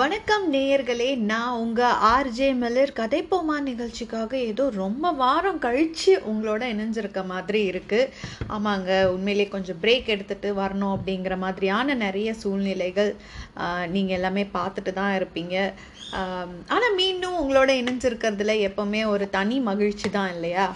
வணக்கம் நேயர்களே நான் உங்கள் ஆர்ஜே மலர் கதைப்போமா நிகழ்ச்சிக்காக ஏதோ ரொம்ப வாரம் கழித்து உங்களோட இணைஞ்சிருக்க மாதிரி இருக்குது ஆமாங்க உண்மையிலே கொஞ்சம் பிரேக் எடுத்துகிட்டு வரணும் அப்படிங்கிற மாதிரியான நிறைய சூழ்நிலைகள் நீங்கள் எல்லாமே பார்த்துட்டு தான் இருப்பீங்க. ஆனால் மீண்டும் உங்களோட இணைஞ்சிருக்கிறதுல எப்போவுமே ஒரு தனி மகிழ்ச்சி தான் இல்லையா?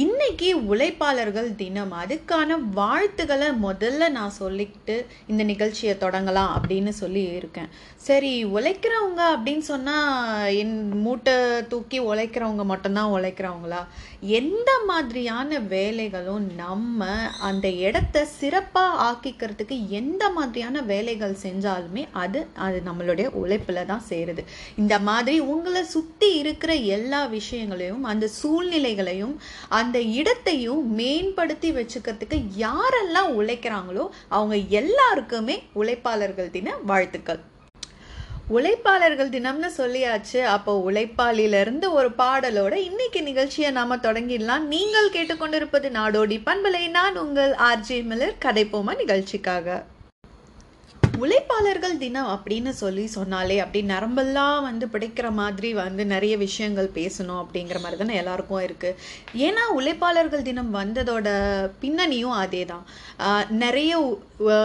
இன்னைக்கு உழைப்பாளர்கள் தினம் அதுக்கான வாழ்த்துக்களை முதல்ல நான் சொல்லிக்கிட்டு இந்த நிகழ்ச்சியை தொடங்கலாம் அப்படின்னு சொல்லி இருக்கேன். சரி உழைக்கிறவங்க அப்படின்னு சொன்னால் என் மூட்டை தூக்கி உழைக்கிறவங்க மட்டும்தான் உழைக்கிறவங்களா? எந்த மாதிரியான வேலைகளும் நம்ம அந்த இடத்த சிறப்பாக ஆக்கிக்கிறதுக்கு எந்த மாதிரியான வேலைகள் செஞ்சாலுமே அது அது நம்மளுடைய உழைப்பில் தான் சேருது. இந்த மாதிரி உங்களை சுற்றி இருக்கிற எல்லா விஷயங்களையும் அந்த சூழ்நிலைகளையும் அந்த இடத்தையும் மேம்படுத்தி வச்சுக்கிறதுக்கு யாரெல்லாம் உழைக்கிறாங்களோ அவங்க எல்லாருக்குமே உழைப்பாளர்கள் தின வாழ்த்துக்கள். உழைப்பாளர்கள் தினம்னு சொல்லியாச்சு அப்போ உழைப்பாளிலிருந்து ஒரு பாடலோட இன்னைக்கு நிகழ்ச்சியை நாம தொடங்கிடலாம். நீங்கள் கேட்டுக்கொண்டிருப்பது நாடோடி பண்பலை. நான் உங்கள் ஆர்ஜி மில்லர். கதைப்போமா நிகழ்ச்சிக்காக. உழைப்பாளர்கள் தினம் அப்படின்னு சொல்லி சொன்னாலே அப்படி நரம்பெல்லாம் வந்து பிடிக்கிற மாதிரி வந்து நிறைய விஷயங்கள் பேசணும் அப்படிங்கிற மாதிரி தானே எல்லாருக்கும் இருக்குது ஏன்னா உழைப்பாளர்கள் தினம் வந்ததோட பின்னணியும் அதே தான் நிறைய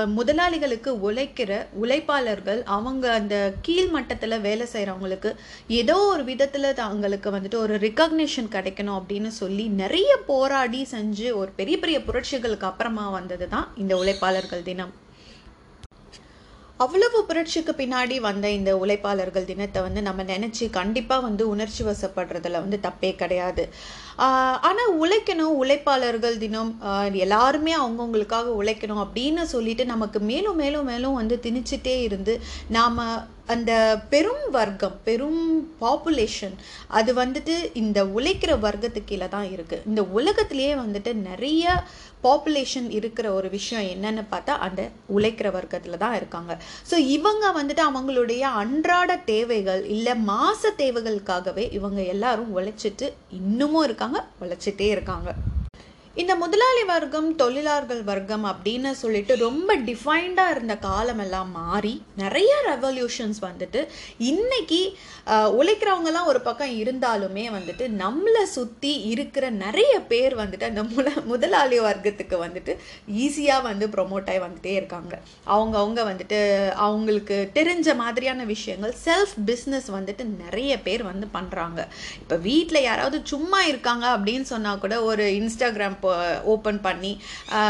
முதலாளிகளுக்கு உழைக்கிற உழைப்பாளர்கள் அவங்க அந்த கீழ் மட்டத்தில் வேலை செய்கிறவங்களுக்கு ஏதோ ஒரு விதத்தில் அவங்களுக்கு வந்துட்டு ஒரு ரிகக்னிஷன் கிடைக்கணும் அப்படின்னு சொல்லி நிறைய போராடி செஞ்சு ஒரு பெரிய பெரிய புரட்சிகளுக்கு அப்புறமா வந்தது தான் இந்த உழைப்பாளர்கள் தினம். அவ்வளவு புரட்சிக்கு பின்னாடி வந்த இந்த உழைப்பாளர்கள் தினத்தை வந்து நம்ம நினச்சி கண்டிப்பாக வந்து உணர்ச்சி வசப்படுறதுல வந்து தப்பே கிடையாது. ஆனால் உழைக்கணும் உழைப்பாளர்கள் தினம் எல்லாருமே அவங்கவுங்களுக்காக உழைக்கணும் அப்படின்னு சொல்லிட்டு நமக்கு மேலும் மேலும் மேலும் வந்து திணிச்சிட்டே இருந்து நாம் அந்த பெரும் வர்க்கம் பெரும் பாப்புலேஷன் அது வந்துட்டு இந்த உழைக்கிற வர்க்கத்துக்கு கீழே தான் இருக்குது இந்த உலகத்திலேயே வந்துட்டு நிறைய பாப்புலேஷன் இருக்கிற ஒரு விஷயம் என்னன்னு பார்த்தா அந்த உழைக்கிற வர்க்கத்தில் தான் இருக்காங்க. ஸோ இவங்க வந்துட்டு அவங்களுடைய அன்றாட தேவைகள் இல்லை மாச தேவைகளுக்காகவே இவங்க எல்லாரும் உழைச்சிட்டு இன்னமும் இருக்காங்க உழைச்சிட்டே இருக்காங்க. இந்த முதலாளி வர்க்கம் தொழிலாளர்கள் வர்க்கம் அப்படின்னு சொல்லிட்டு ரொம்ப டிஃபைன்டாக இருந்த காலமெல்லாம் மாறி நிறைய ரெவல்யூஷன்ஸ் வந்துட்டு இன்னைக்கு உழைக்கிறவங்கலாம் ஒரு பக்கம் இருந்தாலுமே வந்துட்டு நம்மளை சுற்றி இருக்கிற நிறைய பேர் வந்துட்டு அந்த முல முதலாளி வர்க்கத்துக்கு வந்துட்டு ஈஸியாக வந்து ப்ரொமோட் ஆகி வந்துட்டே இருக்காங்க. அவங்க அவங்க வந்துட்டு அவங்களுக்கு தெரிஞ்ச மாதிரியான விஷயங்கள் செல்ஃப் பிஸ்னஸ் வந்துட்டு நிறைய பேர் வந்து பண்ணுறாங்க இப்போ வீட்டில் யாராவது சும்மா இருக்காங்க அப்படின்னு சொன்னால் கூட ஒரு இன்ஸ்டாகிராம் ஓப்பன் பண்ணி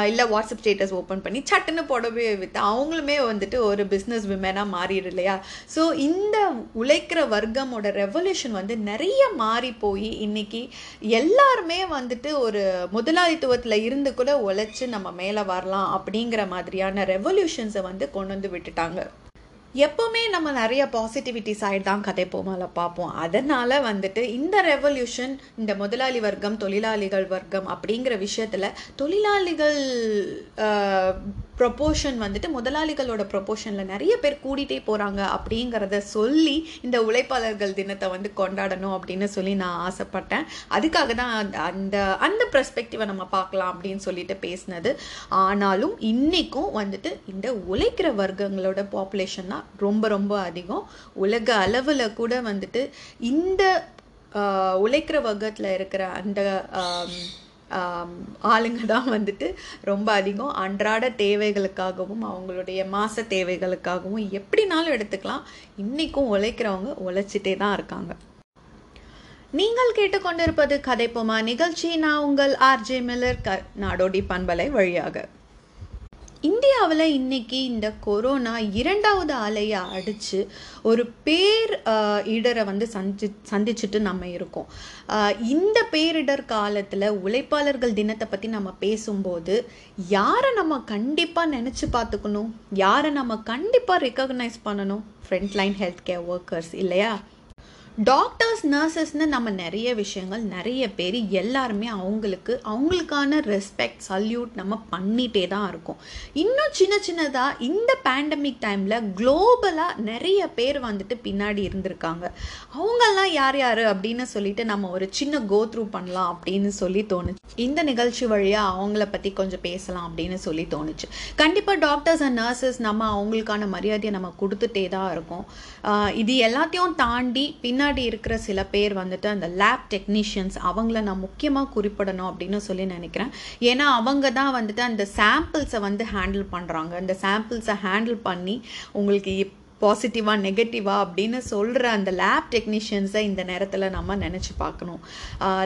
இல்லை வாட்ஸ்அப் ஸ்டேட்டஸ் ஓப்பன் பண்ணி சட்டுன்னு போடவே விற்று அவங்களுமே வந்துட்டு ஒரு பிஸ்னஸ் விமனாக மாறிடு இல்லையா? ஸோ இந்த உழைக்கிற வர்க்கமோட ரெவல்யூஷன் வந்து நிறைய மாறி போய் இன்னைக்கு எல்லாருமே வந்துட்டு ஒரு முதலாளித்துவத்தில் இருந்து கூட உழைச்சி நம்ம மேலே வரலாம் அப்படிங்கிற மாதிரியான ரெவல்யூஷன்ஸை வந்து கொண்டு வந்து விட்டுட்டாங்க. எப்போவுமே நம்ம நிறைய பாசிட்டிவிட்டி சைடு தான் கதைப்போமால பார்ப்போம். அதனால் வந்துட்டு இந்த ரெவல்யூஷன் இந்த முதலாளி வர்க்கம் தொழிலாளிகள் வர்க்கம் அப்படிங்கிற விஷயத்தில் தொழிலாளிகள் ப்ரொப்போர்ஷன் வந்துட்டு முதலாளிகளோட ப்ரொப்போர்ஷனில் நிறைய பேர் கூடிட்டே போகிறாங்க அப்படிங்கிறத சொல்லி இந்த உழைப்பாளர்கள் தினத்தை வந்து கொண்டாடணும் அப்படின்னு சொல்லி நான் ஆசைப்பட்டேன். அதுக்காக தான் அந்த அந்த ப்ரெஸ்பெக்டிவை நம்ம பார்க்கலாம் அப்படின்னு சொல்லிட்டு பேசினது. ஆனாலும் இன்றைக்கும் வந்துட்டு இந்த உழைக்கிற வர்க்கங்களோட பாப்புலேஷன் தான் ரொம்ப ரொம்ப அதிகம். உலக அளவில் கூட வந்துட்டு இந்த உழைக்கிற வர்க்கத்தில் இருக்கிற அந்த ஆளுங்க தான் வந்துட்டு ரொம்ப அதிகம். அன்றாட தேவைகளுக்காகவும் அவங்களுடைய மாச தேவைகளுக்காகவும் எப்படினாலும் எடுத்துக்கலாம். இன்றைக்கும் உழைக்கிறவங்க உழைச்சிட்டே தான் இருக்காங்க. நீங்கள் கேட்டுக்கொண்டிருப்பது கதைப்போமா நிகழ்ச்சி. நான் உங்கள் ஆர்ஜே மில்லர் க நாடோடி பண்பலை வழியாக. இந்தியாவில் இன்னைக்கு இந்த கொரோனா இரண்டாவது அலையை அடித்து ஒரு பேர் இடரை வந்து சந்தி சந்திச்சுட்டு நம்ம இருக்கோம். இந்த பேரிடர் காலத்தில் உழைப்பாளர்கள் தினத்தை பற்றி நம்ம பேசும்போது யாரை நம்ம கண்டிப்பாக நினச்சி பார்த்துக்கணும்? யாரை நம்ம கண்டிப்பாக ரெக்கக்னைஸ் பண்ணணும்? ஃப்ரண்ட்லைன் ஹெல்த் கேர் ஒர்க்கர்ஸ் இல்லையா? டாக்டர்ஸ் நர்சஸ்னு நம்ம நிறைய விஷயங்கள் நிறைய பேர் எல்லாருமே அவங்களுக்கு அவங்களுக்கான ரெஸ்பெக்ட் சல்யூட் நம்ம பண்ணிகிட்டே தான் இருக்கோம். இன்னும் சின்ன சின்னதாக இந்த பேண்டமிக் டைமில் குளோபலாக நிறைய பேர் வந்துட்டு பின்னாடி இருந்திருக்காங்க. அவங்கெல்லாம் யார் யார் அப்படின்னு சொல்லிட்டு நம்ம ஒரு சின்ன கோ த்ரூ பண்ணலாம் அப்படின்னு சொல்லி தோணுச்சு. இந்த நிகழ்ச்சி வழியாக அவங்கள பற்றி கொஞ்சம் பேசலாம் அப்படின்னு சொல்லி தோணுச்சு. கண்டிப்பாக டாக்டர்ஸ் அண்ட் நர்சஸ் நம்ம அவங்களுக்கான மரியாதையை நம்ம கொடுத்துட்டே தான் இருக்கோம். இது எல்லாத்தையும் தாண்டி பின்னாடி பின்னாடி இருக்கிற சில பேர் வந்துட்டு அந்த லேப் டெக்னீஷியன்ஸ் அவங்கள நான் முக்கியமாக குறிப்பிடணும் அப்படின்னு சொல்லி நினைக்கிறேன். ஏன்னா அவங்க தான் வந்துட்டு அந்த சாம்பிள்ஸை வந்து ஹேண்டில் பண்ணுறாங்க அந்த சாம்பிள்ஸை ஹேண்டில் பண்ணி உங்களுக்கு பாசிட்டிவாக நெகட்டிவாக அப்படின்னு சொல்கிற அந்த லேப் டெக்னீஷியன்ஸை இந்த நேரத்தில் நம்ம நினச்சி பார்க்கணும்.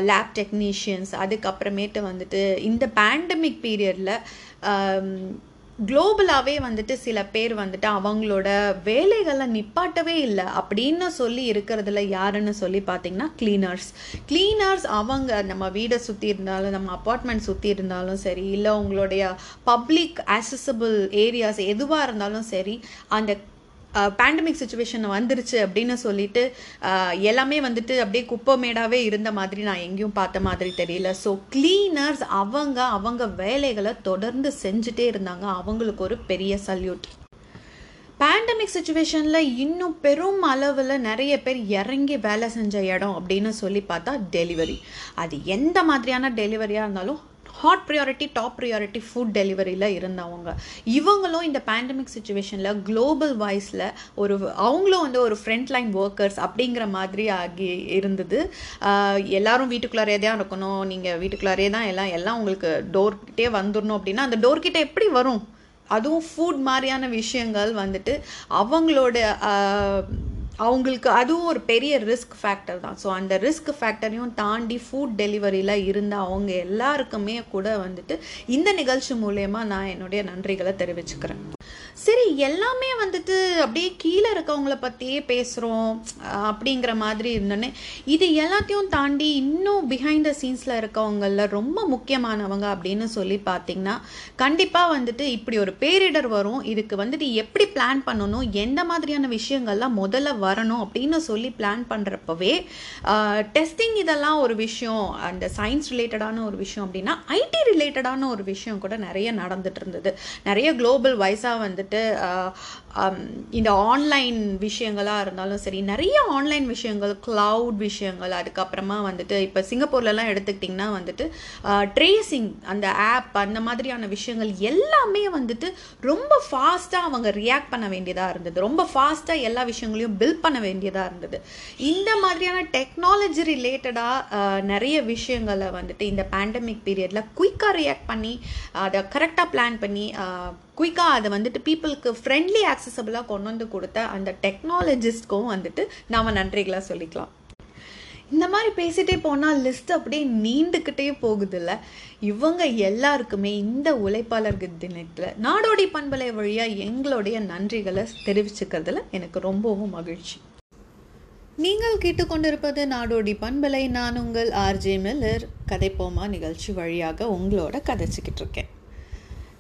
லேப் டெக்னீஷியன்ஸ் அதுக்கப்புறமேட்டு வந்துட்டு இந்த பேண்டமிக் பீரியடில் குளோபலாகவே வந்துட்டு சில பேர் வந்துட்டு அவங்களோட வேலைகளை நிப்பாட்டவே இல்லை. அப்படின்னு சொல்லி இருக்கிறதுல யாருன்னு சொல்லி பார்த்தீங்கன்னா கிளீனர்ஸ் கிளீனர்ஸ் அவங்க நம்ம வீடை சுற்றி இருந்தாலும் நம்ம அப்பார்ட்மெண்ட் சுற்றி இருந்தாலும் சரி இல்லை உங்களுடைய பப்ளிக் ஆக்சசபிள் ஏரியாஸ் எதுவாக இருந்தாலும் சரி அந்த பேண்டமிக் சுச்சுவேஷன் வந்துருச்சு அப்படின்னு சொல்லிட்டு எல்லாமே வந்துட்டு அப்படியே குப்பமேடாகவே இருந்த மாதிரி நான் எங்கேயும் பார்த்த மாதிரி தெரியல. ஸோ கிளீனர்ஸ் அவங்க அவங்க வேலைகளை தொடர்ந்து செஞ்சுட்டே இருந்தாங்க. அவங்களுக்கு ஒரு பெரிய சல்யூட் பேண்டமிக் சுச்சுவேஷனில் இன்னும் பெரும் அளவில் நிறைய பேர் இறங்கி வேலை செஞ்ச இடம் அப்படின்னு சொல்லி பார்த்தா டெலிவரி அது எந்த மாதிரியான டெலிவரியாக இருந்தாலும் hot priority top priority food டெலிவரியில் இருந்தவங்க. இவங்களும் இந்த பேண்டமிக் சுச்சுவேஷனில் குளோபல் வாய்ஸில் ஒரு அவங்களும் வந்து ஒரு ஃப்ரண்ட் லைன் ஒர்க்கர்ஸ் அப்படிங்கிற மாதிரி ஆகி இருந்தது. எல்லாரும் வீட்டுக்குள்ளாரே தான் இருக்கணும். நீங்கள் வீட்டுக்குள்ளாரே தான் எல்லாம் எல்லாம் உங்களுக்கு டோர்கிட்டே வந்துடணும் அப்படின்னா அந்த டோர்கிட்ட எப்படி வரும்? அதுவும் ஃபுட் மாதிரியான விஷயங்கள் வந்துட்டு அவங்களோட அவங்களுக்கு அதுவும் ஒரு பெரிய ரிஸ்க் ஃபேக்டர் தான். ஸோ அந்த ரிஸ்க் ஃபேக்டரையும் தாண்டி ஃபுட் டெலிவரியில் இருந்த அவங்க எல்லாருக்குமே கூட வந்துட்டு இந்த நிகழ்ச்சி மூலயமா நான் என்னுடைய நன்றிகளை தெரிவிச்சுக்கிறேன். சரி எல்லாமே வந்துட்டு அப்படியே கீழே இருக்கவங்கள பற்றியே பேசுகிறோம் அப்படிங்கிற மாதிரி இருந்தோன்னே இது எல்லாத்தையும் தாண்டி இன்னும் பிஹைண்ட் த சீன்ஸில் இருக்கவங்கள ரொம்ப முக்கியமானவங்க அப்படின்னு சொல்லி பார்த்தீங்கன்னா கண்டிப்பாக வந்துட்டு இப்படி ஒரு பேரிடர் வரும் இதுக்கு வந்துட்டு எப்படி பிளான் பண்ணணும் எந்த மாதிரியான விஷயங்கள்லாம் முதல்ல வரணும் அப்படின்னு சொல்லி பிளான் பண்ணுறப்பவே டெஸ்டிங் இதெல்லாம் ஒரு விஷயம் அந்த சயின்ஸ் ரிலேட்டடான ஒரு விஷயம் அப்படின்னா ஐடி ரிலேட்டடான ஒரு விஷயம் கூட நிறைய நடந்துட்டு இருந்தது. நிறைய குளோபல் வைஸாக வந்துட்டு Um, இந்த ஆன்லைன் விஷயங்களாக இருந்தாலும் சரி நிறைய ஆன்லைன் விஷயங்கள் க்ளவுட் விஷயங்கள் அதுக்கப்புறமா வந்துட்டு இப்போ சிங்கப்பூர்லலாம் எடுத்துக்கிட்டிங்கன்னா வந்துட்டு ட்ரேசிங் அந்த ஆப் அந்த மாதிரியான விஷயங்கள் எல்லாமே வந்துட்டு ரொம்ப ஃபாஸ்ட்டாக அவங்க ரியாக்ட் பண்ண வேண்டியதாக இருந்தது. ரொம்ப ஃபாஸ்ட்டாக எல்லா விஷயங்களையும் பில்ட் பண்ண வேண்டியதாக இருந்தது. இந்த மாதிரியான டெக்னாலஜி ரிலேட்டடாக நிறைய விஷயங்களை வந்துட்டு இந்த பேண்டமிக் பீரியடில் குயிக்காக ரியாக்ட் பண்ணி அதை கரெக்டாக பிளான் பண்ணி குயிக்காக அதை வந்துட்டு பீப்புளுக்கு ஃப்ரெண்ட்லி ஆக்சசபிளாக கொண்டு வந்து கொடுத்த அந்த டெக்னாலஜிஸ்ட்க்கும் வந்துட்டு நாம் நன்றிகளாக சொல்லிக்கலாம். இந்த மாதிரி பேசிட்டே போனால் லிஸ்ட் அப்படியே நீண்டுக்கிட்டே போகுதுல்ல. இவங்க எல்லாருக்குமே இந்த உழைப்பாளர்கள் தினத்தில் நாடோடி பண்பலை வழியாக எங்களுடைய நன்றிகளை தெரிவிச்சுக்கிறதுல எனக்கு ரொம்பவும் மகிழ்ச்சி. நீங்கள் கேட்டுக்கொண்டிருப்பது நாடோடி பண்பலை. நான் உங்கள் ஆர்ஜே மில்லர். கதைப்போமா நிகழ்ச்சி வழியாக உங்களோட கதைச்சிக்கிட்டு இருக்கேன்.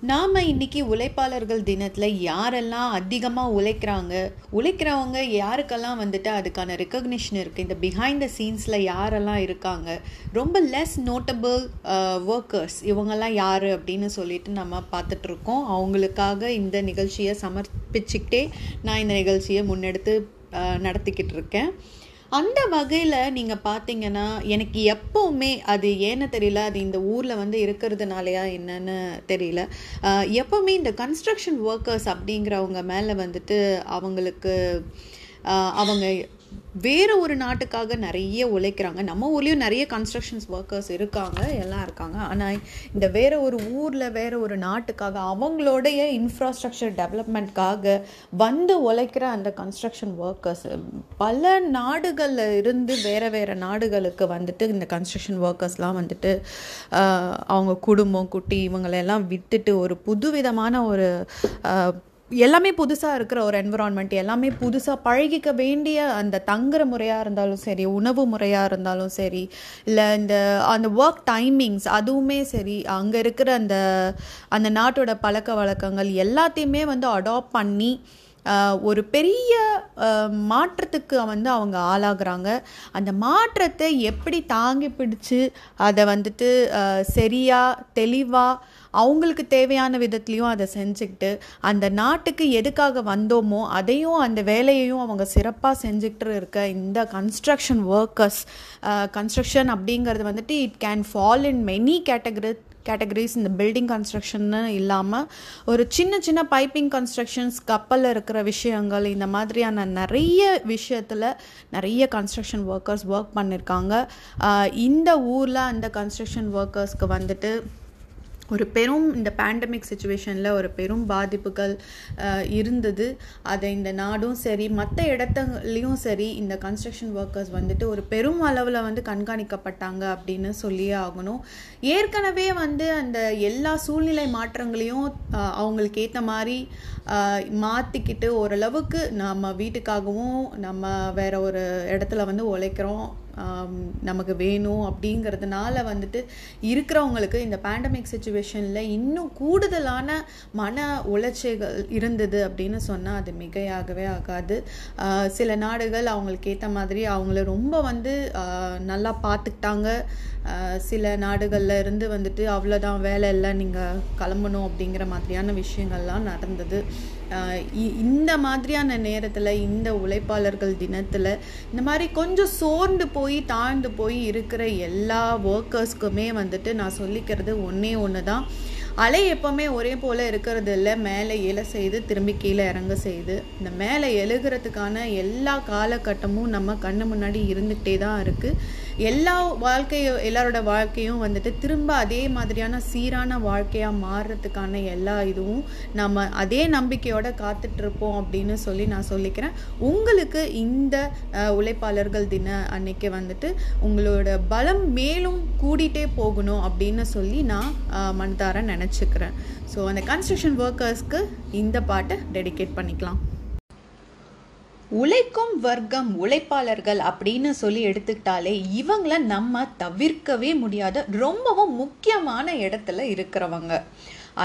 நாம் இன்றைக்கி உழைப்பாளர்கள் தினத்தில் யாரெல்லாம் அதிகமாக உழைக்கிறாங்க? உழைக்கிறவங்க யாருக்கெல்லாம் வந்துட்டு அதுக்கான ரெக்கக்னிஷன் இருக்குது இந்த பிஹைண்ட் த சீன்ஸில் யாரெல்லாம் இருக்காங்க? ரொம்ப லெஸ் நோட்டபிள் ஒர்க்கர்ஸ் இவங்கெல்லாம் யார் அப்படின்னு சொல்லிட்டு நம்ம பார்த்துட்ருக்கோம். அவங்களுக்காக இந்த நிகழ்ச்சியை சமர்ப்பிச்சுக்கிட்டே நான் இந்த நிகழ்ச்சியை முன்னெடுத்து நடத்திக்கிட்டு இருக்கேன் அந்த வகையில் நீங்கள் பார்த்தீங்கன்னா எனக்கு எப்போவுமே அது ஏன்னு தெரியல அது இந்த ஊரில் வந்து இருக்கிறதுனாலையா என்னன்னு தெரியல. எப்போவுமே இந்த கன்ஸ்ட்ரக்ஷன் ஒர்க்கர்ஸ் அப்படிங்கிறவங்க மேலே வந்துட்டு அவங்களுக்கு அவங்க வேறு ஒரு நாட்டுக்காக நிறைய உழைக்கிறாங்க. நம்ம ஊர்லேயும் நிறைய கன்ஸ்ட்ரக்ஷன்ஸ் ஒர்க்கர்ஸ் இருக்காங்க எல்லாம் இருக்காங்க. ஆனால் இந்த வேறு ஒரு ஊரில் வேறு ஒரு நாட்டுக்காக அவங்களுடைய இன்ஃப்ராஸ்ட்ரக்சர் டெவலப்மெண்ட்காக வந்து உழைக்கிற அந்த கன்ஸ்ட்ரக்ஷன் ஒர்க்கர்ஸ் பல நாடுகளில் இருந்து வேறு வேறு நாடுகளுக்கு வந்துட்டு இந்த கன்ஸ்ட்ரக்ஷன் ஒர்க்கர்ஸ்லாம் வந்துட்டு அவங்க குடும்பம் குட்டி இவங்களெல்லாம் விட்டுட்டு ஒரு புதுவிதமான ஒரு எல்லாமே புதுசாக இருக்கிற ஒரு என்விரான்மெண்ட் எல்லாமே புதுசாக பழகிக்க வேண்டிய அந்த தங்குற முறையாக இருந்தாலும் சரி உணவு முறையாக இருந்தாலும் சரி இல்லை இந்த அந்த ஒர்க் டைமிங்ஸ் அதுவுமே சரி அங்கே இருக்கிற அந்த அந்த நாட்டோட பழக்க வழக்கங்கள் எல்லாத்தையுமே வந்து அடாப்ட் பண்ணி ஒரு பெரிய மாற்றத்துக்கு வந்து அவங்க ஆளாகிறாங்க. அந்த மாற்றத்தை எப்படி தாங்கி பிடிச்சு அதை வந்துட்டு சரியாக தெளிவாக அவங்களுக்கு தேவையான விதத்துலேயும் அதை செஞ்சுக்கிட்டு அந்த நாட்டுக்கு எதுக்காக வந்தோமோ அதையும் அந்த வேலையையும் அவங்க சிறப்பாக செஞ்சுக்கிட்டு இருக்க இந்த கன்ஸ்ட்ரக்ஷன் ஒர்க்கர்ஸ் கன்ஸ்ட்ரக்ஷன் அப்படிங்கிறது வந்துட்டு it can fall in many category categories இந்த பில்டிங் கன்ஸ்ட்ரக்ஷன்னு இல்லாமல் ஒரு சின்ன சின்ன பைப்பிங் கன்ஸ்ட்ரக்ஷன்ஸ் கப்பலில் இருக்கிற விஷயங்கள் இந்த மாதிரியான நிறைய விஷயத்தில் நிறைய கன்ஸ்ட்ரக்ஷன் ஒர்க்கர்ஸ் ஒர்க் பண்ணியிருக்காங்க இந்த ஊரில் அந்த கன்ஸ்ட்ரக்ஷன் ஒர்க்கர்ஸ்க்கு வந்துட்டு ஒரு பெரும் இந்த பேண்டமிக் சுச்சுவேஷனில் ஒரு பெரும் பாதிப்புகள் இருந்தது. அதை இந்த நாடும் சரி மற்ற இடத்துலையும் சரி இந்த கன்ஸ்ட்ரக்ஷன் ஒர்க்கர்ஸ் வந்துட்டு ஒரு பெரும் அளவில் வந்து கண்காணிக்கப்பட்டாங்க அப்படின்னு சொல்லியே ஆகணும். ஏற்கனவே வந்து அந்த எல்லா சூழ்நிலை மாற்றங்களையும் அவங்களுக்கு ஏற்ற மாதிரி மாற்றிக்கிட்டு ஓரளவுக்கு நம்ம வீட்டுக்காகவும் நம்ம வேற ஒரு இடத்துல வந்து உழைக்கிறோம். நமக்கு வேணும் அப்படிங்கிறதுனால வந்துட்டு இருக்கிறவங்களுக்கு இந்த பேண்டமிக் சுச்சுவேஷனில் இன்னும் கூடுதலான மன உளைச்சல்கள் இருந்தது அப்படின்னு சொன்னால் அது மிகையாகவே ஆகாது. சில நாடுகள் அவங்களுக்கு ஏற்ற மாதிரி அவங்கள ரொம்ப வந்து நல்லா பார்த்துக்கிட்டாங்க. சில நாடுகளில் இருந்து வந்துட்டு அவ்வளோதான் வேலை இல்லை நீங்கள் கிளம்பணும் அப்படிங்கிற மாதிரியான விஷயங்கள்லாம் நடந்தது. இந்த மாதிரியான நேரத்தில் இந்த உழைப்பாளர்கள் தினத்தில் இந்த மாதிரி கொஞ்சம் சோர்ந்து போய் தாழ்ந்து போய் இருக்கிற எல்லா ஒர்க்கர்ஸ்க்குமே வந்துட்டு நான் சொல்லிக்கிறது ஒன்றே ஒன்று தான் அலை எப்போவுமே ஒரே போல் இருக்கிறது இல்லை. மேலே எழ செய்து திரும்பி கீழே இறங்க செய்து. இந்த மேலே எழுகிறதுக்கான எல்லா காலகட்டமும் நம்ம கண்ணு முன்னாடி இருந்துகிட்டே தான் இருக்குது எல்லா வாழ்க்கையும் எல்லாரோட வாழ்க்கையும் வந்துட்டு திரும்ப அதே மாதிரியான சீரான வாழ்க்கையாக மாறுறதுக்கான எல்லா இதுவும் நம்ம அதே நம்பிக்கையோட காத்துட்டு இருப்போம் அப்படின்னு சொல்லி நான் சொல்லிக்கிறேன். உங்களுக்கு இந்த உழைப்பாளர்கள் தின அன்னைக்கு வந்துட்டு உங்களோட பலம் மேலும் கூடிட்டே போகணும் அப்படின்னு சொல்லி நான் மனதார நினச்சிக்கிறேன். ஸோ அந்த கன்ஸ்ட்ரக்ஷன் ஒர்க்கர்ஸ்க்கு இந்த பாட்டை டெடிகேட் பண்ணிக்கலாம். உழைக்கும் வர்க்கம் உழைப்பாளர்கள் அப்படின்னு சொல்லி எடுத்துக்கிட்டாலே இவங்கள நம்ம தவிர்க்கவே முடியாத ரொம்பவும் முக்கியமான இடத்துல இருக்கிறவங்க.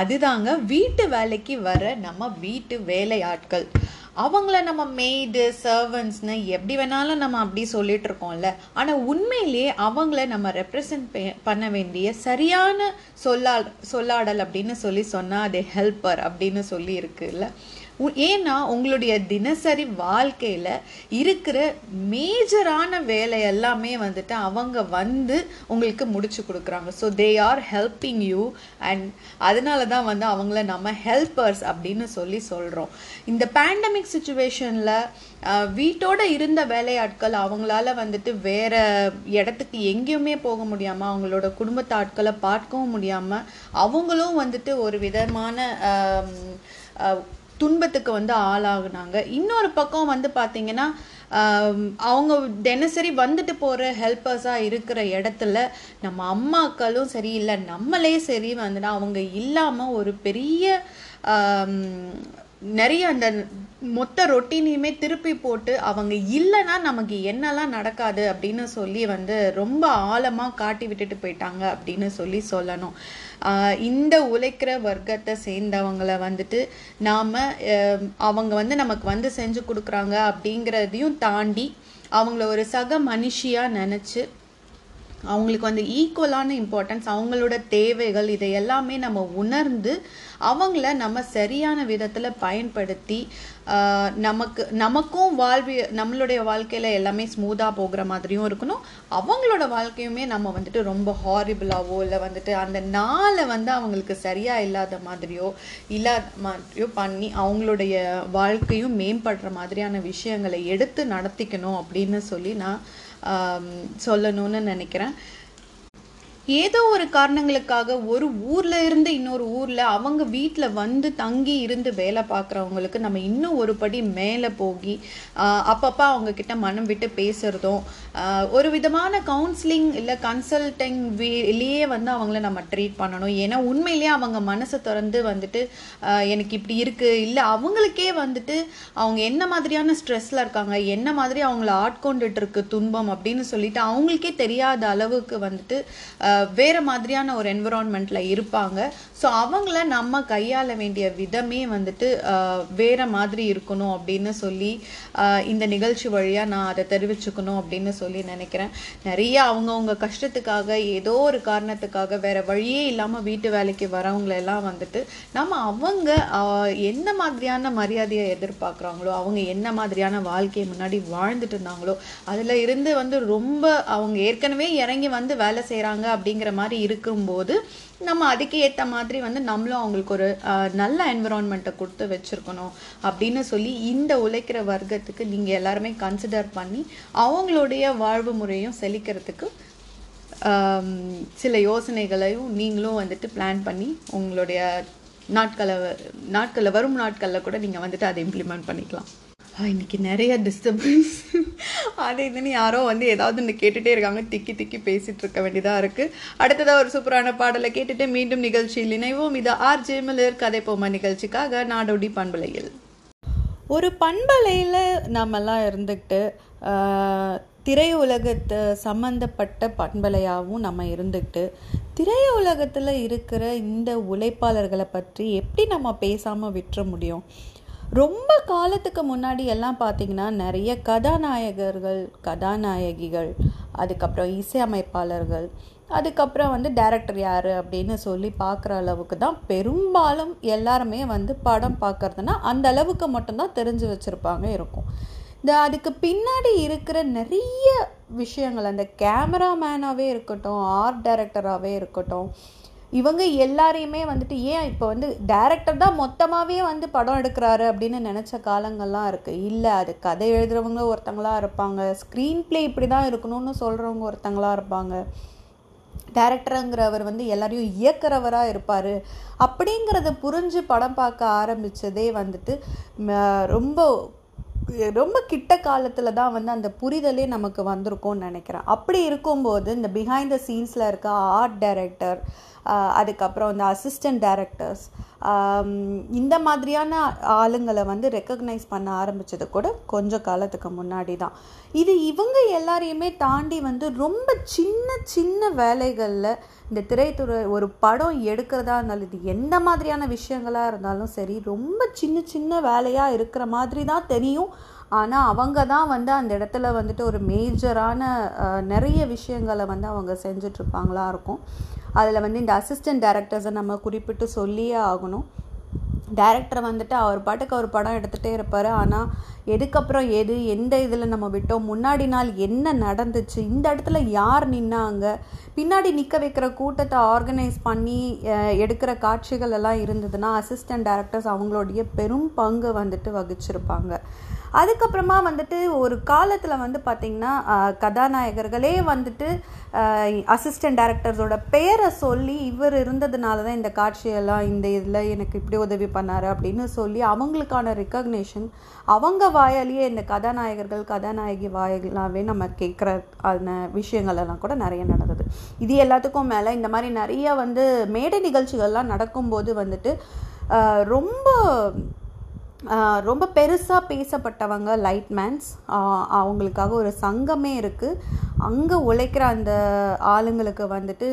அதுதாங்க வீட்டு வேலைக்கு வர நம்ம வீட்டு வேலையாட்கள். அவங்கள நம்ம மெய்டு சர்வன்ஸ்னு எப்படி வேணாலும் நம்ம அப்படி சொல்லிட்டு இருக்கோம்ல. ஆனால் உண்மையிலேயே அவங்கள நம்ம ரெப்ரசன்ட் பண்ண வேண்டிய சரியான சொல்லா சொல்லாடல் அப்படின்னு சொல்லி சொன்னால் அது ஹெல்ப்பர் அப்படின்னு சொல்லி இருக்குல்ல. ஏன்னா உங்களுடைய தினசரி வாழ்க்கையில் இருக்கிற மேஜரான வேலை எல்லாமே வந்துட்டு அவங்க வந்து உங்களுக்கு முடிச்சு கொடுக்குறாங்க. So they are helping you and அதனால தான் வந்து அவங்கள நம்ம ஹெல்பர்ஸ் அப்படின்னு சொல்லி சொல்கிறோம் இந்த பேண்டமிக் சுச்சுவேஷனில் வீட்டோட இருந்த வேலையாட்கள் அவங்களால வந்துட்டு வேற இடத்துக்கு எங்கேயுமே போக முடியாமல் அவங்களோட குடும்பத்து ஆட்களை பார்க்கவும் முடியாமல் அவங்களும் வந்துட்டு ஒரு விதமான துன்பத்துக்கு வந்து ஆளாகுனாங்க. இன்னொரு பக்கம் வந்து பார்த்தீங்கன்னா அவங்க தினசரி வந்துட்டு போகிற ஹெல்ப்பர்ஸாக இருக்கிற இடத்துல நம்ம அம்மாக்களும் சரி இல்லை நம்மளே சரி வந்துட்டு அவங்க இல்லாமல் ஒரு பெரிய நிறைய அந்த மொத்த ரொட்டீனையுமே திருப்பி போட்டு அவங்க இல்லைன்னா நமக்கு என்னெல்லாம் நடக்காது அப்படின்னு சொல்லி வந்து ரொம்ப ஆழமாக காட்டி விட்டுட்டு போயிட்டாங்க அப்படின்னு சொல்லி சொல்லணும். இந்த உழைக்கிற வர்க்கத்தை சேர்ந்தவங்களை வந்துட்டு நாம் அவங்க வந்து நமக்கு வந்து செஞ்சு கொடுக்குறாங்க அப்படிங்கிறதையும் தாண்டி அவங்கள ஒரு சக மனுஷியாக நினச்சி அவங்களுக்கு வந்து ஈக்குவலான இம்பார்ட்டன்ஸ் அவங்களோட தேவைகள் இதை எல்லாமே நம்ம உணர்ந்து அவங்கள நம்ம சரியான விதத்தில் பயன்படுத்தி நமக்கு நமக்கும் வாழ்வி நம்மளுடைய வாழ்க்கையில் எல்லாமே ஸ்மூத்தாக போகிற மாதிரியும் இருக்கணும். அவங்களோட வாழ்க்கையுமே நம்ம வந்துட்டு ரொம்ப ஹாரிபிளாவோ இல்லை வந்துட்டு அந்த நாளை வந்து அவங்களுக்கு சரியாக இல்லாத மாதிரியோ இல்லாத மாதிரியோ பண்ணி அவங்களுடைய வாழ்க்கையும் மேம்படுற மாதிரியான விஷயங்களை எடுத்து நடத்திக்கணும் அப்படின்னு சொல்லி நான் சொல்லணும்னு நினைக்கிறேன். ஏதோ ஒரு காரணங்களுக்காக ஒரு ஊர்ல இருந்து இன்னொரு ஊர்ல அவங்க வீட்டில் வந்து தங்கி இருந்து வேலை பார்க்குறவங்களுக்கு நம்ம இன்னும் ஒரு படி மேலே போகி அப்பப்போ அவங்கக்கிட்ட அவங்க கிட்ட மனம் விட்டு பேசுறதும் ஒரு விதமான கவுன்சிலிங் இல்லை கன்சல்டிங் வேலையே வந்து அவங்கள நம்ம ட்ரீட் பண்ணணும். ஏன்னா உண்மையிலேயே அவங்க மனசை திறந்து வந்துட்டு எனக்கு இப்படி இருக்கு. இல்லை அவங்களுக்கே வந்துட்டு அவங்க என்ன மாதிரியான ஸ்ட்ரெஸ்ல இருக்காங்க என்ன மாதிரி அவங்கள ஆட்கொண்டுட்டு இருக்கு துன்பம் அப்படின்னு சொல்லிட்டு அவங்களுக்கே தெரியாத அளவுக்கு வந்துட்டு வேறு மாதிரியான ஒரு என்விரான்மெண்ட்டில் இருப்பாங்க. ஸோ அவங்கள நம்ம கையாள வேண்டிய விதமே வந்துட்டு வேறு மாதிரி இருக்கணும் அப்படின்னு சொல்லி இந்த நிகழ்ச்சி வழியாக நான் அதை தெரிவிச்சுக்கணும் அப்படின்னு சொல்லி நினைக்கிறேன். நிறைய அவங்கவுங்க கஷ்டத்துக்காக ஏதோ ஒரு காரணத்துக்காக வேறு வழியே இல்லாமல் வீட்டு வேலைக்கு வரவங்களெல்லாம் வந்துட்டு நம்ம அவங்க என்ன மாதிரியான மரியாதையை எதிர்பார்க்குறாங்களோ அவங்க என்ன மாதிரியான வாழ்க்கையை முன்னாடி வாழ்ந்துட்டு இருந்தாங்களோ அதில் இருந்து வந்து ரொம்ப அவங்க ஏற்கனவே இறங்கி வந்து வேலை செய்கிறாங்க அப்படிங்கிற மாதிரி இருக்கும்போது நம்ம அதுக்கு ஏற்ற மாதிரி வந்து நம்மளும் அவங்களுக்கு ஒரு நல்ல என்விரான்மெண்ட்டை கொடுத்து வச்சுருக்கணும் அப்படின்னு சொல்லி இந்த உழைக்கிற வர்க்கத்துக்கு நீங்கள் எல்லாருமே கன்சிடர் பண்ணி அவங்களுடைய வாழ்வு முறையும் செழிக்கிறதுக்கு சில யோசனைகளையும் நீங்களும் வந்துட்டு பிளான் பண்ணி உங்களுடைய நாட்களை நாட்களில் வரும் நாட்களில் கூட நீங்கள் வந்துட்டு அதை இம்ப்ளிமெண்ட் பண்ணிக்கலாம். இன்னைக்கு நிறைய டிஸ்டர்பன்ஸ் அது இதுன்னு யாரோ வந்து ஏதாவது ஒன்று கேட்டுகிட்டே இருக்காங்க. திக்கி திக்கி பேசிகிட்டு இருக்க வேண்டியதாக இருக்குது அடுத்ததாக ஒரு சூப்பரான பாடலை கேட்டுட்டு மீண்டும் நிகழ்ச்சியில் இணைவோம். இது ஆர் ஜெயமலர் கதை போமா நிகழ்ச்சிக்காக நாடோடி பண்பலையில். ஒரு பண்பலையில் நாமெல்லாம் இருந்துக்கிட்டு திரையுலகத்தை சம்மந்தப்பட்ட பண்பலையாகவும் நம்ம இருந்துக்கிட்டு திரையுலகத்தில் இருக்கிற இந்த உழைப்பாளர்களை பற்றி எப்படி நம்ம பேசாமல் விட்டுற முடியும்? ரொம்ப காலத்துக்கு முன்னாடி எல்லாம் பார்த்திங்கன்னா நிறைய கதாநாயகர்கள் கதாநாயகிகள் அதுக்கப்புறம் இசையமைப்பாளர்கள் அதுக்கப்புறம் வந்து டேரக்டர் யார் அப்படின்னு சொல்லி பார்க்குற அளவுக்கு தான் பெரும்பாலும் எல்லாருமே வந்து படம் பார்க்குறதுனா அந்த அளவுக்கு மட்டும்தான் தெரிஞ்சு வச்சுருப்பாங்க இருக்கும். இந்த அதுக்கு பின்னாடி இருக்கிற நிறைய விஷயங்கள் அந்த கேமராமேனாகவே இருக்கட்டும் ஆர்ட் டைரக்டராகவே இருக்கட்டும் இவங்க எல்லாரையுமே வந்துட்டு ஏன் இப்போ வந்து டேரக்டர் தான் மொத்தமாகவே வந்து படம் எடுக்கிறாரு அப்படின்னு நினச்ச காலங்கள்லாம் இருக்குது இல்லை அது கதை எழுதுகிறவங்க ஒருத்தங்களாக இருப்பாங்க. ஸ்க்ரீன் ப்ளே இப்படி தான் இருக்கணும்னு சொல்கிறவங்க ஒருத்தங்களாக இருப்பாங்க. டேரக்டருங்கிறவர் வந்து எல்லாரையும் இயக்கிறவராக இருப்பார். அப்படிங்கிறத புரிஞ்சு படம் பார்க்க ஆரம்பித்ததே வந்துட்டு ரொம்ப ரொம்ப கிட்ட காலத்தில் தான் வந்து அந்த புரிதலே நமக்கு வந்திருக்கும்னு நினைக்கிறேன். அப்படி இருக்கும்போது இந்த பிஹைண்ட் த சீன்ஸில் இருக்க ஆர்ட் டைரக்டர் அதுக்கப்புறம் இந்த அசிஸ்டன்ட் டைரக்டர்ஸ் இந்த மாதிரியான ஆளுங்களை வந்து ரெக்கக்னைஸ் பண்ண ஆரம்பித்தது கூட கொஞ்சம் காலத்துக்கு முன்னாடி தான் இது இவங்க எல்லாரையுமே தாண்டி வந்து ரொம்ப சின்ன சின்ன வேலைகளில் இந்த திரைத்துறை ஒரு படம் எடுக்கிறதா இருந்தாலும் இது எந்த மாதிரியான விஷயங்களாக இருந்தாலும் சரி ரொம்ப சின்ன சின்ன வேலையாக இருக்கிற மாதிரி தான் தெரியும். ஆனால் அவங்க தான் வந்து அந்த இடத்துல வந்துட்டு ஒரு மேஜரான நிறைய விஷயங்களை வந்து அவங்க செஞ்சிட்ருப்பாங்களா இருக்கும். அதில் வந்து இந்த அசிஸ்டன்ட் டேரக்டர்ஸை நம்ம குறிப்பிட்டு சொல்லியே ஆகணும். டேரக்டர் வந்துட்டு அவர் பாட்டுக்கு அவர் படம் எடுத்துகிட்டே இருப்பார். ஆனால் எதுக்கப்புறம் எது எந்த இதில் நம்ம விட்டோம் முன்னாடி நாள் என்ன நடந்துச்சு இந்த இடத்துல யார் நின்னாங்க பின்னாடி நிற்க வைக்கிற கூட்டத்தை ஆர்கனைஸ் பண்ணி எடுக்கிற காட்சிகள் எல்லாம் இருந்ததுன்னா அசிஸ்டன்ட் டேரக்டர்ஸ் அவங்களுடைய பெரும் பங்கு வந்துட்டு வகிச்சிருப்பாங்க. அதுக்கப்புறமா வந்துட்டு ஒரு காலத்தில் வந்து பார்த்திங்கன்னா கதாநாயகர்களே வந்துட்டு அசிஸ்டன்ட் டேரக்டர்ஸோட பேரை சொல்லி இவர் இருந்ததுனால தான் இந்த காட்சியெல்லாம் இந்த இதில் எனக்கு இப்படி உதவி பண்ணார் அப்படின்னு சொல்லி அவங்களுக்கான ரெக்கக்னேஷன் அவங்க வாயாலேயே இந்த கதாநாயகர்கள் கதாநாயகி வாயிலாகவே நம்ம கேட்குற அந்த விஷயங்களெல்லாம் கூட நிறைய நடந்தது. இது எல்லாத்துக்கும் மேலே இந்த மாதிரி நிறைய வந்து மேடை நிகழ்ச்சிகள்லாம் நடக்கும்போது வந்துட்டு ரொம்ப ரொம்ப பெருசாக பேசப்பட்டவங்க லைட்மேன்ஸ் அவங்களுக்காக ஒரு சங்கமே இருக்குது அங்கே உழைக்கிற அந்த ஆளுங்களுக்கு வந்துட்டு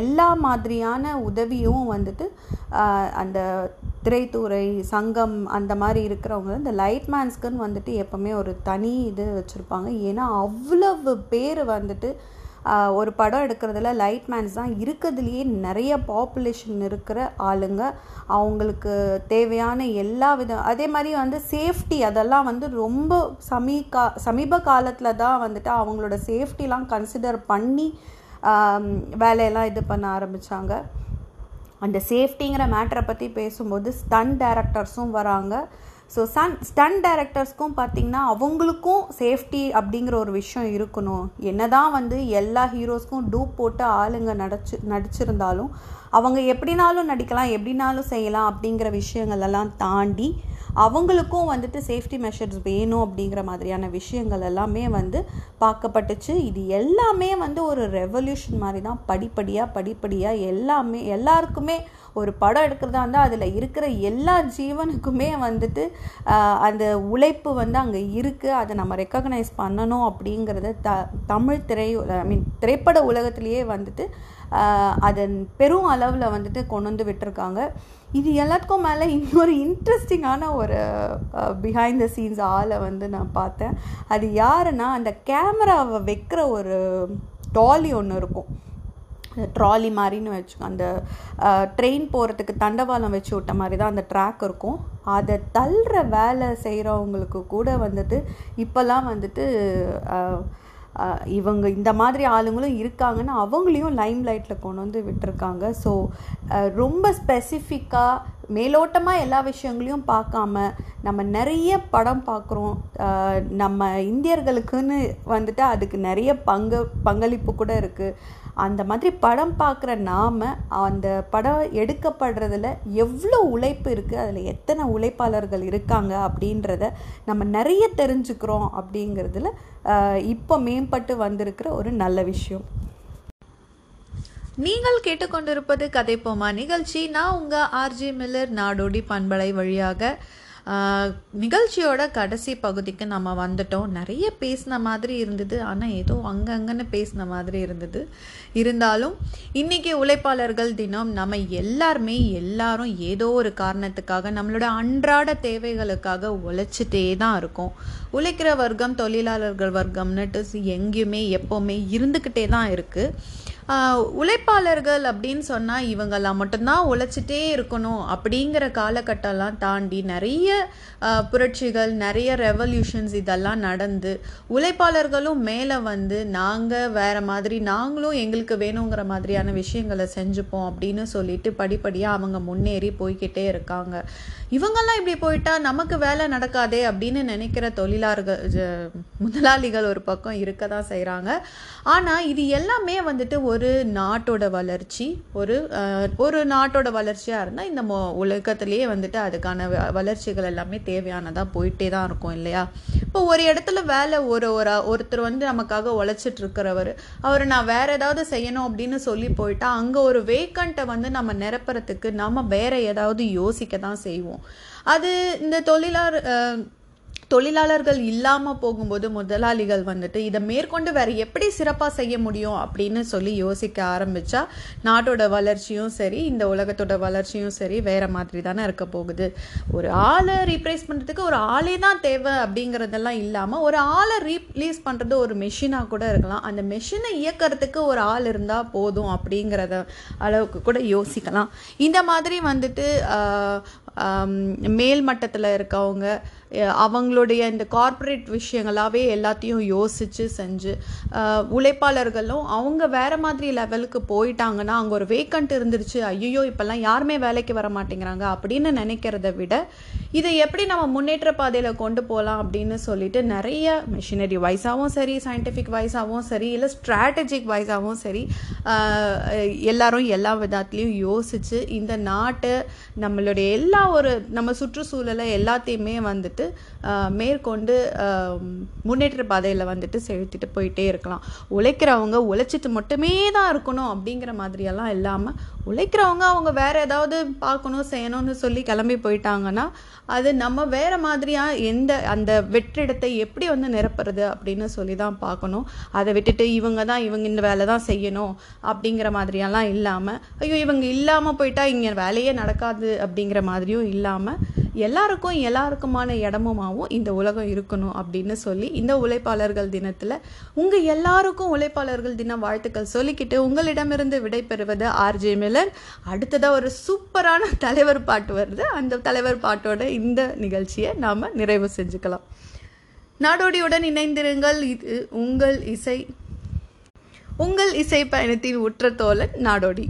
எல்லா மாதிரியான உதவியும் வந்துட்டு அந்த திரைத்துறை சங்கம் அந்த மாதிரி இருக்கிறவங்க இந்த லைட்மேன்ஸ்க்குன்னு வந்துட்டு எப்போவுமே ஒரு தனி இது வச்சுருப்பாங்க. ஏன்னா அவ்வளவு பேர் வந்துட்டு ஒரு படம் எடுக்கிறதுல லைட்மேன்ஸ் தான் இருக்கிறதுலையே நிறைய பாப்புலேஷன் இருக்கிற ஆளுங்க. அவங்களுக்கு தேவையான எல்லா விதம் அதே மாதிரி வந்து சேஃப்டி அதெல்லாம் வந்து ரொம்ப சமீகா சமீப காலத்தில் தான் வந்துட்டு அவங்களோட சேஃப்டிலாம் கன்சிடர் பண்ணி வேலையெல்லாம் இது பண்ண ஆரம்பித்தாங்க அந்த சேஃப்டிங்கிற மேட்டரை பற்றி பேசும்போது ஸ்டன் டேரக்டர்ஸும் வராங்க. ஸோ சன் ஸ்டன் டைரக்டர்ஸ்க்கும் பார்த்திங்கன்னா அவங்களுக்கும் சேஃப்டி அப்படிங்கிற ஒரு விஷயம் இருக்கணும். என்ன தான் வந்து எல்லா ஹீரோஸ்க்கும் டூப் போட்டு ஆளுங்க நடிச்சு நடிச்சிருந்தாலும் அவங்க எப்படினாலும் நடிக்கலாம் எப்படினாலும் செய்யலாம் அப்படிங்கிற விஷயங்கள் எல்லாம் தாண்டி அவங்களுக்கும் வந்துட்டு சேஃப்டி மெஷர்ஸ் வேணும் அப்படிங்கிற மாதிரியான விஷயங்கள் எல்லாமே வந்து பார்க்கப்பட்டுச்சு. இது எல்லாமே வந்து ஒரு ரெவல்யூஷன் மாதிரி தான். படிப்படியாக படிப்படியாக எல்லாமே எல்லாருக்குமே ஒரு படம் எடுக்கிறதா இருந்தால் அதில் இருக்கிற எல்லா ஜீவனுக்குமே வந்துட்டு அந்த உழைப்பு வந்து அங்கே இருக்குது அதை நம்ம ரெக்கக்னைஸ் பண்ணணும் அப்படிங்கிறத த தமிழ் திரை ஐ மீன் திரைப்பட உலகத்திலேயே வந்துட்டு அதன் பெரும் அளவில் வந்துட்டு கொண்டு வந்து விட்டுருக்காங்க. இது எல்லாத்துக்கும் மேலே இன்னொரு இன்ட்ரெஸ்டிங்கான ஒரு பிஹைண்ட் த சீன்ஸ் ஆளை வந்து நான் பார்த்தேன். அது யாருன்னா அந்த கேமராவை வைக்கிற ஒரு டாலி ஒன்று இருக்கும். ட்ராலி மாதிரின்னு வச்சுக்கோ அந்த ட்ரெயின் போகிறதுக்கு தண்டவாளம் வச்சு விட்ட மாதிரி தான் அந்த ட்ராக் இருக்கும். அதை தள்ளுற வேலை செய்கிறவங்களுக்கு கூட வந்துட்டு இப்போல்லாம் வந்துட்டு இவங்க இந்த மாதிரி ஆளுங்களும் இருக்காங்கன்னு அவங்களையும் லைம் லைட்டில் கொண்டு வந்து விட்டுருக்காங்க. ஸோ ரொம்ப ஸ்பெசிஃபிக்காக மேலோட்டமாக எல்லா விஷயங்களையும் பார்க்காம நம்ம நிறைய படம் பார்க்குறோம். நம்ம இந்தியர்களுக்குன்னு வந்துட்டு அதுக்கு நிறைய பங்கு பங்களிப்பு கூட இருக்குது அந்த மாதிரி படம் பார்க்குற நாம் அந்த படம் எடுக்கப்படுறதுல எவ்வளோ உழைப்பு இருக்குது அதில் எத்தனை உழைப்பாளர்கள் இருக்காங்க அப்படின்றத நம்ம நிறைய தெரிஞ்சுக்கிறோம் அப்படிங்கிறதுல இப்போ மேம்பட்டு வந்திருக்கிற ஒரு நல்ல விஷயம். நீங்கள் கேட்டுக்கொண்டிருப்பது கதைப்போமா நிகழ்ச்சி. நான் உங்கள் ஆர்ஜி மில்லர் நாடோடி பண்பலை வழியாக நிகழ்ச்சியோட கடைசி பகுதிக்கு நம்ம வந்துட்டோம். நிறைய பேசின மாதிரி இருந்தது. ஆனால் ஏதோ அங்கங்கன்னு பேசின மாதிரி இருந்தது. இருந்தாலும் இன்னைக்கு உழைப்பாளர்கள் தினம் நம்ம எல்லாருமே எல்லாரும் ஏதோ ஒரு காரணத்துக்காக நம்மளோட அன்றாட தேவைகளுக்காக உழைச்சிட்டே தான் இருக்கோம். உழைக்கிற வர்க்கம் தொழிலாளர்கள் வர்க்கம்னுட்டு எங்கேயுமே எப்போவுமே இருந்துக்கிட்டே தான் இருக்குது உழைப்பாளர்கள் அப்படின்னு சொன்னால் இவங்கெல்லாம் மட்டும்தான் உழைச்சிட்டே இருக்கணும் அப்படிங்கிற காலகட்டம்லாம் தாண்டி நிறைய புரட்சிகள் நிறைய ரெவல்யூஷன்ஸ் இதெல்லாம் நடந்து உழைப்பாளர்களும் மேலே வந்து நாங்கள் வேறு மாதிரி நாங்களும் எங்களுக்கு வேணுங்கிற மாதிரியான விஷயங்களை செஞ்சுப்போம் அப்படின்னு சொல்லிட்டு படிப்படியாக அவங்க முன்னேறி போய்கிட்டே இருக்காங்க. இவங்கெல்லாம் இப்படி போயிட்டா நமக்கு வேலை நடக்காதே அப்படின்னு நினைக்கிற தொழிலாளர்கள் முதலாளிகள் ஒரு பக்கம் இருக்க தான் செய்கிறாங்க ஆனால் இது எல்லாமே வந்துட்டு ஒரு ஒரு நாட்டோட வளர்ச்சி ஒரு ஒரு நாட்டோட வளர்ச்சியாக இருந்தால் இந்த மொ உலகத்துலேயே வந்துட்டு அதுக்கான வளர்ச்சிகள் எல்லாமே தேவையானதாக போயிட்டே தான் இருக்கும் இல்லையா? இப்போ ஒரு இடத்துல வேலை ஒரு ஒரு ஒருத்தர் வந்து நமக்காக உழைச்சிட்டு இருக்கிறவர் அவர் நான் வேற ஏதாவது செய்யணும் அப்படின்னு சொல்லி போயிட்டா அங்கே ஒரு வேக்கண்ட்டை வந்து நம்ம நிரப்புறதுக்கு நம்ம வேற ஏதாவது யோசிக்க தான் செய்வோம். அது இந்த தொழிலாளர் தொழிலாளர்கள் இல்லாமல் போகும்போது முதலாளிகள் வந்துட்டு இதை மேற்கொண்டு வேற எப்படி சிறப்பாக செய்ய முடியும்? அப்படின்னு சொல்லி யோசிக்க ஆரம்பிச்சா நாட்டோட வளர்ச்சியும் சரி இந்த உலகத்தோட வளர்ச்சியும் சரி வேற மாதிரி தானே இருக்க போகுது. ஒரு ஆளை ரீப்ளேஸ் பண்ணுறதுக்கு ஒரு ஆளே தான் தேவை அப்படிங்கிறதெல்லாம் இல்லாமல் ஒரு ஆளை ரீப்ளேஸ் பண்ணுறது ஒரு மெஷினாக கூட இருக்கலாம். அந்த மெஷினை இயக்கிறதுக்கு ஒரு ஆள் இருந்தால் போதும் அப்படிங்கிறத அளவுக்கு கூட யோசிக்கலாம். இந்த மாதிரி வந்துட்டு மேல் மட்டத்தில் இருக்கவங்க அவங்களுடைய இந்த கார்ப்பரேட் விஷயங்களாகவே எல்லாத்தையும் யோசித்து செஞ்சு உழைப்பாளர்களும் அவங்க வேறு மாதிரி லெவலுக்கு போயிட்டாங்கன்னா அங்கே ஒரு வேக்கண்ட் இருந்துருச்சு ஐயோ இப்போல்லாம் யாருமே வேலைக்கு வர மாட்டேங்கிறாங்க அப்படின்னு நினைக்கிறத விட இதை எப்படி நம்ம முன்னேற்ற பாதையில் கொண்டு போகலாம் அப்படின்னு சொல்லிட்டு நிறைய மிஷினரி வைஸாகவும் சரி சயின்டிஃபிக் வைஸாகவும் சரி இல்லை ஸ்ட்ராட்டஜிக் வைஸாகவும் சரி எல்லாரும் எல்லா விதத்துலேயும் யோசித்து இந்த நாட்டை நம்மளுடைய எல்லா ஒரு நம்ம சுற்றுச்சூழலை எல்லாத்தையுமே வந்துட்டு மேற்கொண்டு முன்னேற்ற பாதையில் வந்துட்டு செலுத்திட்டு போயிட்டே இருக்கலாம். உழைக்கிறவங்க உழைச்சிட்டு மட்டுமே தான் இருக்கணும் அப்படிங்கிற மாதிரியெல்லாம் இல்லாமல் உழைக்கிறவங்க அவங்க வேற ஏதாவது பார்க்கணும் செய்யணும்னு சொல்லி கிளம்பி போயிட்டாங்கன்னா அது நம்ம வேற மாதிரியா எந்த அந்த வெற்றிடத்தை எப்படி வந்து நிரப்புறது அப்படின்னு சொல்லி தான் பார்க்கணும். அதை விட்டுட்டு இவங்க தான் இவங்க இந்த வேலை தான் செய்யணும் அப்படிங்கிற மாதிரியெல்லாம் இல்லாமல் ஐயோ இவங்க இல்லாமல் போயிட்டா இங்கே வேலையே நடக்காது அப்படிங்கிற மாதிரியும் இல்லாமல் எல்லாருக்கும் எல்லாருக்குமான இடமுமாவும் இந்த உலகம் இருக்கணும் அப்படின்னு சொல்லி இந்த உழைப்பாளர்கள் தினத்தில் உங்கள் எல்லாருக்கும் உழைப்பாளர்கள் தின வாழ்த்துக்கள் சொல்லிக்கிட்டு உங்களிடமிருந்து விடைபெறுவது ஆர்ஜே மில்லர் அடுத்ததாக ஒரு சூப்பரான தலைவர் பாட்டு வருது. அந்த தலைவர் பாட்டோட இந்த நிகழ்ச்சியை நாம் நிறைவு செஞ்சுக்கலாம். நாடோடியுடன் இணைந்திருங்கள். இது உங்கள் இசை. உங்கள் இசை பயணத்தின் உற்ற தோழன் நாடோடி.